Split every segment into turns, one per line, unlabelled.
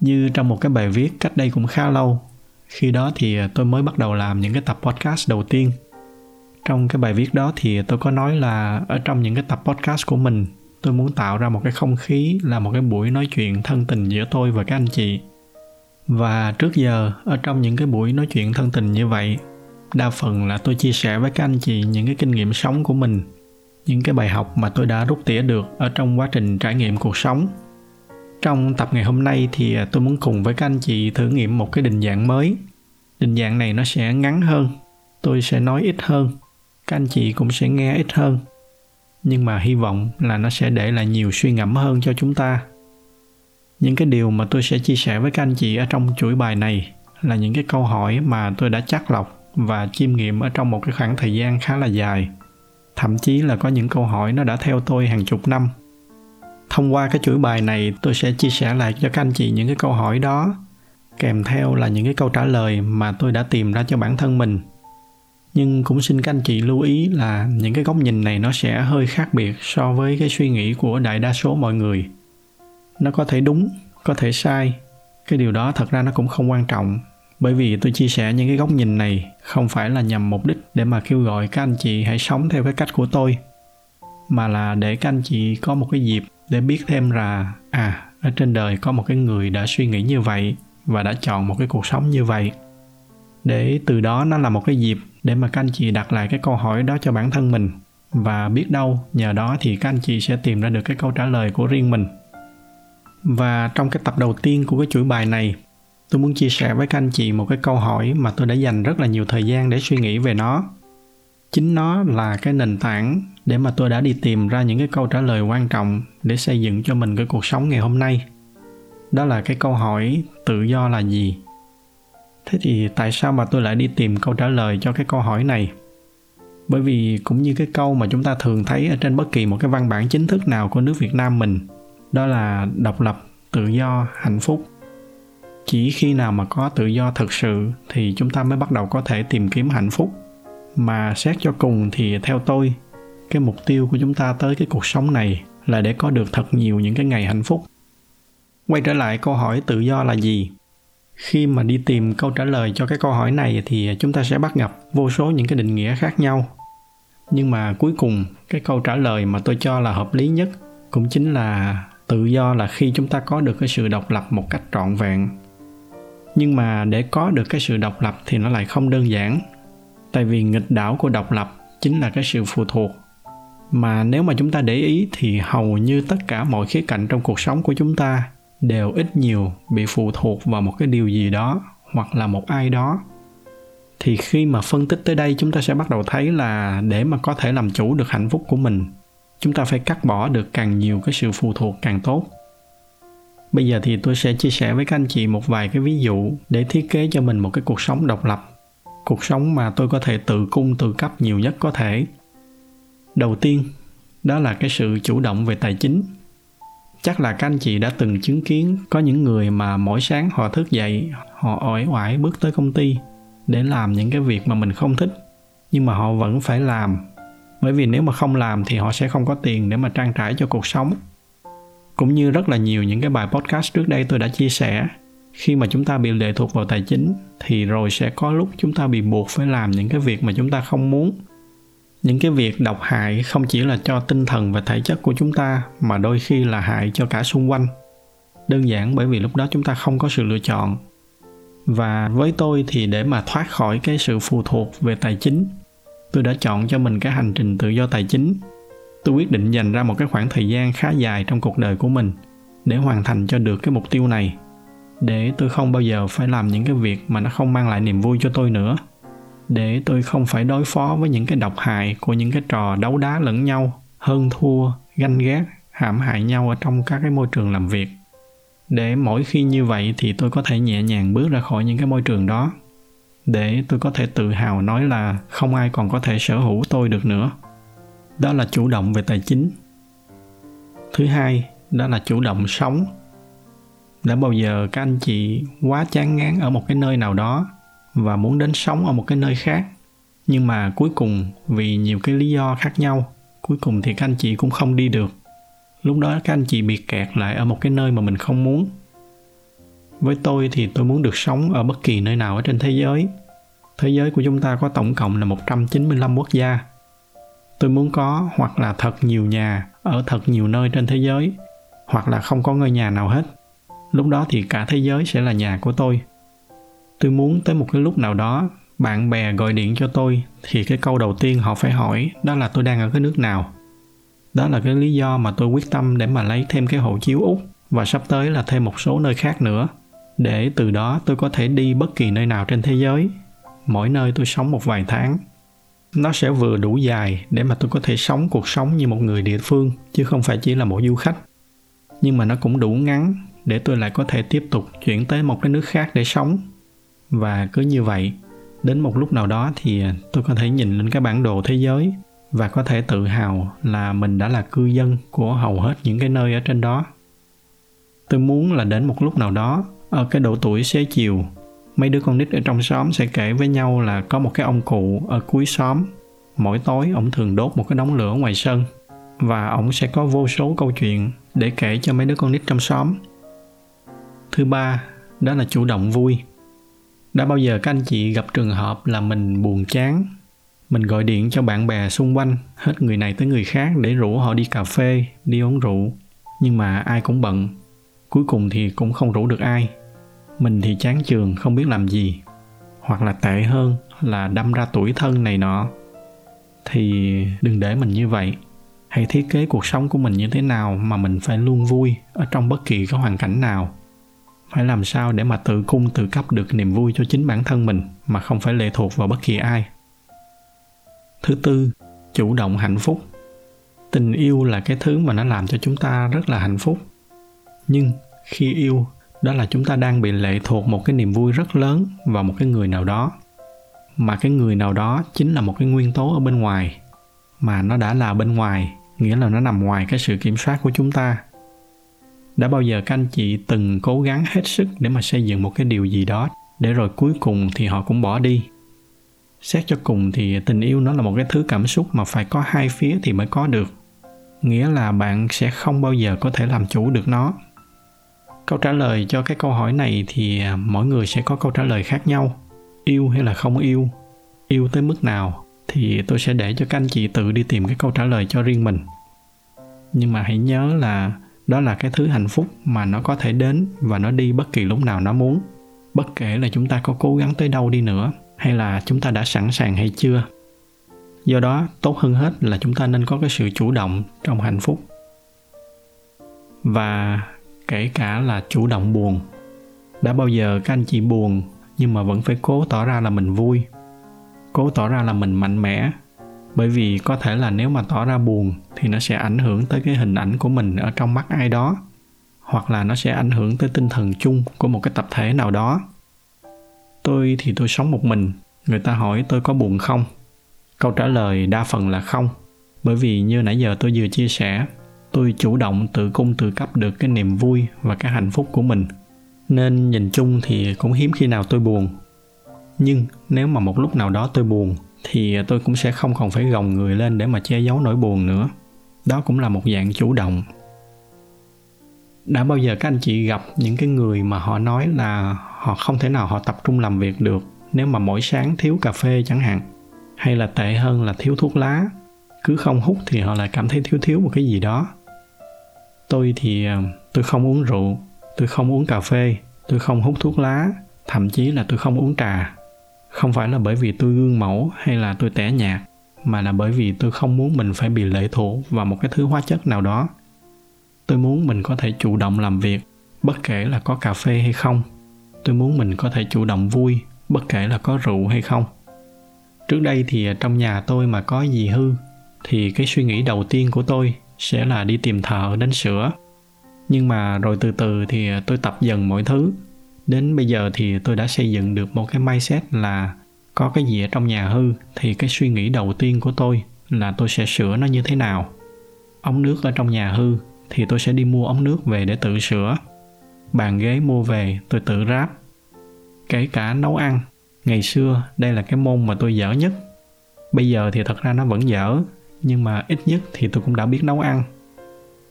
như trong một cái bài viết cách đây cũng khá lâu, khi đó thì tôi mới bắt đầu làm những cái tập podcast đầu tiên. Trong cái bài viết đó thì tôi có nói là ở trong những cái tập podcast của mình, tôi muốn tạo ra một cái không khí là một cái buổi nói chuyện thân tình giữa tôi và các anh chị. Và trước giờ, ở trong những cái buổi nói chuyện thân tình như vậy, đa phần là tôi chia sẻ với các anh chị những cái kinh nghiệm sống của mình, những cái bài học mà tôi đã rút tỉa được ở trong quá trình trải nghiệm cuộc sống trong tập ngày hôm nay thì à, tôi muốn cùng với các anh chị thử nghiệm một cái định dạng mới. Định dạng này nó sẽ ngắn hơn, tôi sẽ nói ít hơn, các anh chị cũng sẽ nghe ít hơn. Nhưng mà hy vọng là nó sẽ để lại nhiều suy ngẫm hơn cho chúng ta. Những cái điều mà tôi sẽ chia sẻ với các anh chị ở trong chuỗi bài này là những cái câu hỏi mà tôi đã chắc lọc và chiêm nghiệm ở trong một cái khoảng thời gian khá là dài. Thậm chí là có những câu hỏi nó đã theo tôi hàng chục năm thông qua cái chuỗi bài này, tôi sẽ chia sẻ lại cho các anh chị những cái câu hỏi đó, kèm theo là những cái câu trả lời mà tôi đã tìm ra cho bản thân mình. Nhưng cũng xin các anh chị lưu ý là những cái góc nhìn này nó sẽ hơi khác biệt so với cái suy nghĩ của đại đa số mọi người. Nó có thể đúng, có thể sai. Cái điều đó thật ra nó cũng không quan trọng, bởi vì tôi chia sẻ những cái góc nhìn này không phải là nhằm mục đích để mà kêu gọi các anh chị hãy sống theo cái cách của tôi, mà là để các anh chị có một cái dịp để biết thêm là à ở trên đời có một cái người đã suy nghĩ như vậy và đã chọn một cái cuộc sống như vậy. Để từ đó nó là một cái dịp để mà các anh chị đặt lại cái câu hỏi đó cho bản thân mình. Và biết đâu, nhờ đó thì các anh chị sẽ tìm ra được cái câu trả lời của riêng mình. Và trong cái tập đầu tiên của cái chuỗi bài này, tôi muốn chia sẻ với các anh chị một cái câu hỏi mà tôi đã dành rất là nhiều thời gian để suy nghĩ về nó. Chính nó là cái nền tảng để mà tôi đã đi tìm ra những cái câu trả lời quan trọng để xây dựng cho mình cái cuộc sống ngày hôm nay. Đó là cái câu hỏi tự do là gì? Thế thì tại sao mà tôi lại đi tìm câu trả lời cho cái câu hỏi này? Bởi vì cũng như cái câu mà chúng ta thường thấy ở trên bất kỳ một cái văn bản chính thức nào của nước việt nam mình, đó là độc lập, tự do, hạnh phúc. Chỉ khi nào mà có tự do thực sự thì chúng ta mới bắt đầu có thể tìm kiếm hạnh phúc. Mà xét cho cùng thì theo tôi cái mục tiêu của chúng ta tới cái cuộc sống này là để có được thật nhiều những cái ngày hạnh phúc. Quay trở lại câu hỏi tự do là gì? Khi mà đi tìm câu trả lời cho cái câu hỏi này thì chúng ta sẽ bắt gặp vô số những cái định nghĩa khác nhau. Nhưng mà cuối cùng, cái câu trả lời mà tôi cho là hợp lý nhất cũng chính là tự do là khi chúng ta có được cái sự độc lập một cách trọn vẹn. Nhưng mà để có được cái sự độc lập thì nó lại không đơn giản. Tại vì nghịch đảo của độc lập chính là cái sự phụ thuộc mà nếu mà chúng ta để ý thì hầu như tất cả mọi khía cạnh trong cuộc sống của chúng ta đều ít nhiều bị phụ thuộc vào một cái điều gì đó hoặc là một ai đó. Thì khi mà phân tích tới đây, chúng ta sẽ bắt đầu thấy là để mà có thể làm chủ được hạnh phúc của mình, chúng ta phải cắt bỏ được càng nhiều cái sự phụ thuộc càng tốt. Bây giờ thì tôi sẽ chia sẻ với các anh chị một vài cái ví dụ để thiết kế cho mình một cái cuộc sống độc lập. Cuộc sống mà tôi có thể tự cung tự cấp nhiều nhất có thể đầu tiên, đó là cái sự chủ động về tài chính. Chắc là các anh chị đã từng chứng kiến có những người mà mỗi sáng họ thức dậy, họ ỏi oải bước tới công ty để làm những cái việc mà mình không thích, nhưng mà họ vẫn phải làm. Bởi vì nếu mà không làm thì họ sẽ không có tiền để mà trang trải cho cuộc sống. Cũng như rất là nhiều những cái bài podcast trước đây tôi đã chia sẻ, khi mà chúng ta bị lệ thuộc vào tài chính thì rồi sẽ có lúc chúng ta bị buộc phải làm những cái việc mà chúng ta không muốn những cái việc độc hại không chỉ là cho tinh thần và thể chất của chúng ta, mà đôi khi là hại cho cả xung quanh. Đơn giản bởi vì lúc đó chúng ta không có sự lựa chọn. Và với tôi thì để mà thoát khỏi cái sự phụ thuộc về tài chính, tôi đã chọn cho mình cái hành trình tự do tài chính. Tôi quyết định dành ra một cái khoảng thời gian khá dài trong cuộc đời của mình để hoàn thành cho được cái mục tiêu này, để tôi không bao giờ phải làm những cái việc mà nó không mang lại niềm vui cho tôi nữa để tôi không phải đối phó với những cái độc hại của những cái trò đấu đá lẫn nhau, hơn thua, ganh ghét, hãm hại nhau ở trong các cái môi trường làm việc. Để mỗi khi như vậy thì tôi có thể nhẹ nhàng bước ra khỏi những cái môi trường đó. Để tôi có thể tự hào nói là không ai còn có thể sở hữu tôi được nữa. Đó là chủ động về tài chính. Thứ hai, đó là chủ động sống. Đã bao giờ các anh chị quá chán ngán ở một cái nơi nào đó và muốn đến sống ở một cái nơi khác. Nhưng mà cuối cùng, vì nhiều cái lý do khác nhau, cuối cùng thì các anh chị cũng không đi được. Lúc đó các anh chị bị kẹt lại ở một cái nơi mà mình không muốn. Với tôi thì tôi muốn được sống ở bất kỳ nơi nào ở trên thế giới. Thế giới của chúng ta có tổng cộng là 195 quốc gia. Tôi muốn có hoặc là thật nhiều nhà ở thật nhiều nơi trên thế giới, hoặc là không có ngôi nhà nào hết. Lúc đó thì cả thế giới sẽ là nhà của tôi tôi muốn tới một cái lúc nào đó, bạn bè gọi điện cho tôi, thì cái câu đầu tiên họ phải hỏi đó là tôi đang ở cái nước nào. Đó là cái lý do mà tôi quyết tâm để mà lấy thêm cái hộ chiếu úc và sắp tới là thêm một số nơi khác nữa, để từ đó tôi có thể đi bất kỳ nơi nào trên thế giới. Mỗi nơi tôi sống một vài tháng. Nó sẽ vừa đủ dài để mà tôi có thể sống cuộc sống như một người địa phương, chứ không phải chỉ là một du khách. Nhưng mà nó cũng đủ ngắn để tôi lại có thể tiếp tục chuyển tới một cái nước khác để sống và cứ như vậy, đến một lúc nào đó thì tôi có thể nhìn lên cái bản đồ thế giới và có thể tự hào là mình đã là cư dân của hầu hết những cái nơi ở trên đó. Tôi muốn là đến một lúc nào đó, ở cái độ tuổi xế chiều, mấy đứa con nít ở trong xóm sẽ kể với nhau là có một cái ông cụ ở cuối xóm. Mỗi tối, ông thường đốt một cái đống lửa ngoài sân và ông sẽ có vô số câu chuyện để kể cho mấy đứa con nít trong xóm. Thứ ba, đó là chủ động vui đã bao giờ các anh chị gặp trường hợp là mình buồn chán? Mình gọi điện cho bạn bè xung quanh, hết người này tới người khác để rủ họ đi cà phê, đi uống rượu. Nhưng mà ai cũng bận, cuối cùng thì cũng không rủ được ai. Mình thì chán trường không biết làm gì. Hoặc là tệ hơn là đâm ra tuổi thân này nọ. Thì đừng để mình như vậy. Hãy thiết kế cuộc sống của mình như thế nào mà mình phải luôn vui ở trong bất kỳ cái hoàn cảnh nào phải làm sao để mà tự cung tự cấp được niềm vui cho chính bản thân mình mà không phải lệ thuộc vào bất kỳ ai? Thứ tư, chủ động hạnh phúc. Tình yêu là cái thứ mà nó làm cho chúng ta rất là hạnh phúc. Nhưng khi yêu, đó là chúng ta đang bị lệ thuộc một cái niềm vui rất lớn vào một cái người nào đó. Mà cái người nào đó chính là một cái nguyên tố ở bên ngoài. Mà nó đã là bên ngoài, nghĩa là nó nằm ngoài cái sự kiểm soát của chúng ta đã bao giờ các anh chị từng cố gắng hết sức để mà xây dựng một cái điều gì đó để rồi cuối cùng thì họ cũng bỏ đi? Xét cho cùng thì tình yêu nó là một cái thứ cảm xúc mà phải có hai phía thì mới có được. Nghĩa là bạn sẽ không bao giờ có thể làm chủ được nó. Câu trả lời cho cái câu hỏi này thì à, mỗi người sẽ có câu trả lời khác nhau. Yêu hay là không yêu? Yêu tới mức nào? Thì tôi sẽ để cho các anh chị tự đi tìm cái câu trả lời cho riêng mình. Nhưng mà hãy nhớ là đó là cái thứ hạnh phúc mà nó có thể đến và nó đi bất kỳ lúc nào nó muốn. Bất kể là chúng ta có cố gắng tới đâu đi nữa, hay là chúng ta đã sẵn sàng hay chưa. Do đó, tốt hơn hết là chúng ta nên có cái sự chủ động trong hạnh phúc. Và kể cả là chủ động buồn. Đã bao giờ các anh chị buồn, nhưng mà vẫn phải cố tỏ ra là mình vui, cố tỏ ra là mình mạnh mẽ bởi vì có thể là nếu mà tỏ ra buồn thì nó sẽ ảnh hưởng tới cái hình ảnh của mình ở trong mắt ai đó, hoặc là nó sẽ ảnh hưởng tới tinh thần chung của một cái tập thể nào đó. Tôi thì tôi sống một mình, người ta hỏi tôi có buồn không? Câu trả lời đa phần là không. Bởi vì như nãy giờ tôi vừa chia sẻ, tôi chủ động tự cung tự cấp được cái niềm vui và cái hạnh phúc của mình. Nên nhìn chung thì cũng hiếm khi nào tôi buồn. Nhưng nếu mà một lúc nào đó tôi buồn thì tôi cũng sẽ không còn phải gồng người lên để mà che giấu nỗi buồn nữa. Đó cũng là một dạng chủ động. Đã bao giờ các anh chị gặp những cái người mà họ nói là họ không thể nào họ tập trung làm việc được nếu mà mỗi sáng thiếu cà phê chẳng hạn? Hay là tệ hơn là thiếu thuốc lá? Cứ không hút thì họ lại cảm thấy thiếu thiếu một cái gì đó. Tôi thì ờ, tôi không uống rượu, tôi không uống cà phê, tôi không hút thuốc lá, thậm chí là tôi không uống trà không phải là bởi vì tôi gương mẫu hay là tôi tẻ nhạt, mà là bởi vì tôi không muốn mình phải bị lệ thuộc vào một cái thứ hóa chất nào đó. Tôi muốn mình có thể chủ động làm việc, bất kể là có cà phê hay không. Tôi muốn mình có thể chủ động vui, bất kể là có rượu hay không. Trước đây thì trong nhà tôi mà có gì hư, thì cái suy nghĩ đầu tiên của tôi sẽ là đi tìm thợ đến sửa. Nhưng mà rồi từ từ thì tôi tập dần mọi thứ đến bây giờ thì tôi đã xây dựng được một cái mindset là có cái gì ở trong nhà hư, thì cái suy nghĩ đầu tiên của tôi là tôi sẽ sửa nó như thế nào. Ống nước ở trong nhà hư, thì tôi sẽ đi mua ống nước về để tự sửa. Bàn ghế mua về, tôi tự ráp. Kể cả nấu ăn, ngày xưa đây là cái môn mà tôi dở nhất. Bây giờ thì thật ra nó vẫn dở, nhưng mà ít nhất thì tôi cũng đã biết nấu ăn.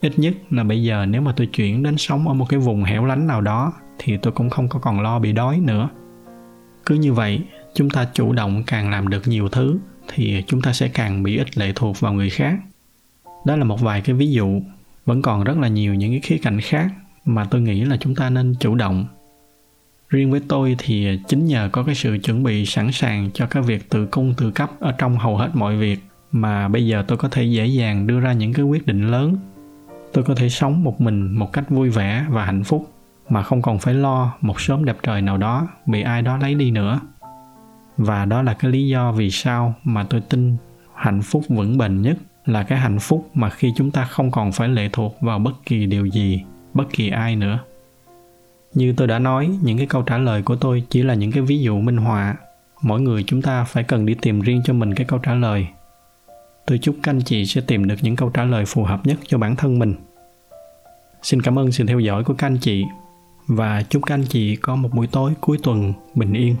Ít nhất là bây giờ nếu mà tôi chuyển đến sống ở một cái vùng hẻo lánh nào đó thì tôi cũng không có còn lo bị đói nữa. Cứ như vậy, chúng ta chủ động càng làm được nhiều thứ thì chúng ta sẽ càng bị ít lệ thuộc vào người khác. Đó là một vài cái ví dụ, vẫn còn rất là nhiều những cái khía cạnh khác mà tôi nghĩ là chúng ta nên chủ động. Riêng với tôi thì chính nhờ có cái sự chuẩn bị sẵn sàng cho cái việc tự cung tự cấp ở trong hầu hết mọi việc mà bây giờ tôi có thể dễ dàng đưa ra những cái quyết định lớn. Tôi có thể sống một mình một cách vui vẻ và hạnh phúc mà không còn phải lo một sớm đẹp trời nào đó bị ai đó lấy đi nữa. Và đó là cái lý do vì sao mà tôi tin hạnh phúc vững bền nhất là cái hạnh phúc mà khi chúng ta không còn phải lệ thuộc vào bất kỳ điều gì, bất kỳ ai nữa. Như tôi đã nói, những cái câu trả lời của tôi chỉ là những cái ví dụ minh họa. Mỗi người chúng ta phải cần đi tìm riêng cho mình cái câu trả lời. Tôi chúc các anh chị sẽ tìm được những câu trả lời phù hợp nhất cho bản thân mình. Xin cảm ơn sự theo dõi của các anh chị và chúc các anh chị có một buổi tối cuối tuần bình yên.